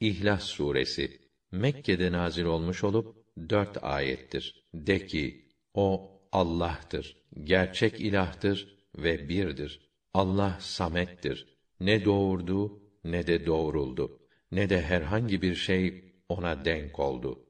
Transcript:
İhlas suresi Mekke'de nazil olmuş olup dört ayettir. De ki, o Allah'tır, gerçek ilahtır ve birdir. Allah samettir. Ne doğurdu ne de doğruldu. Ne de herhangi bir şey ona denk oldu.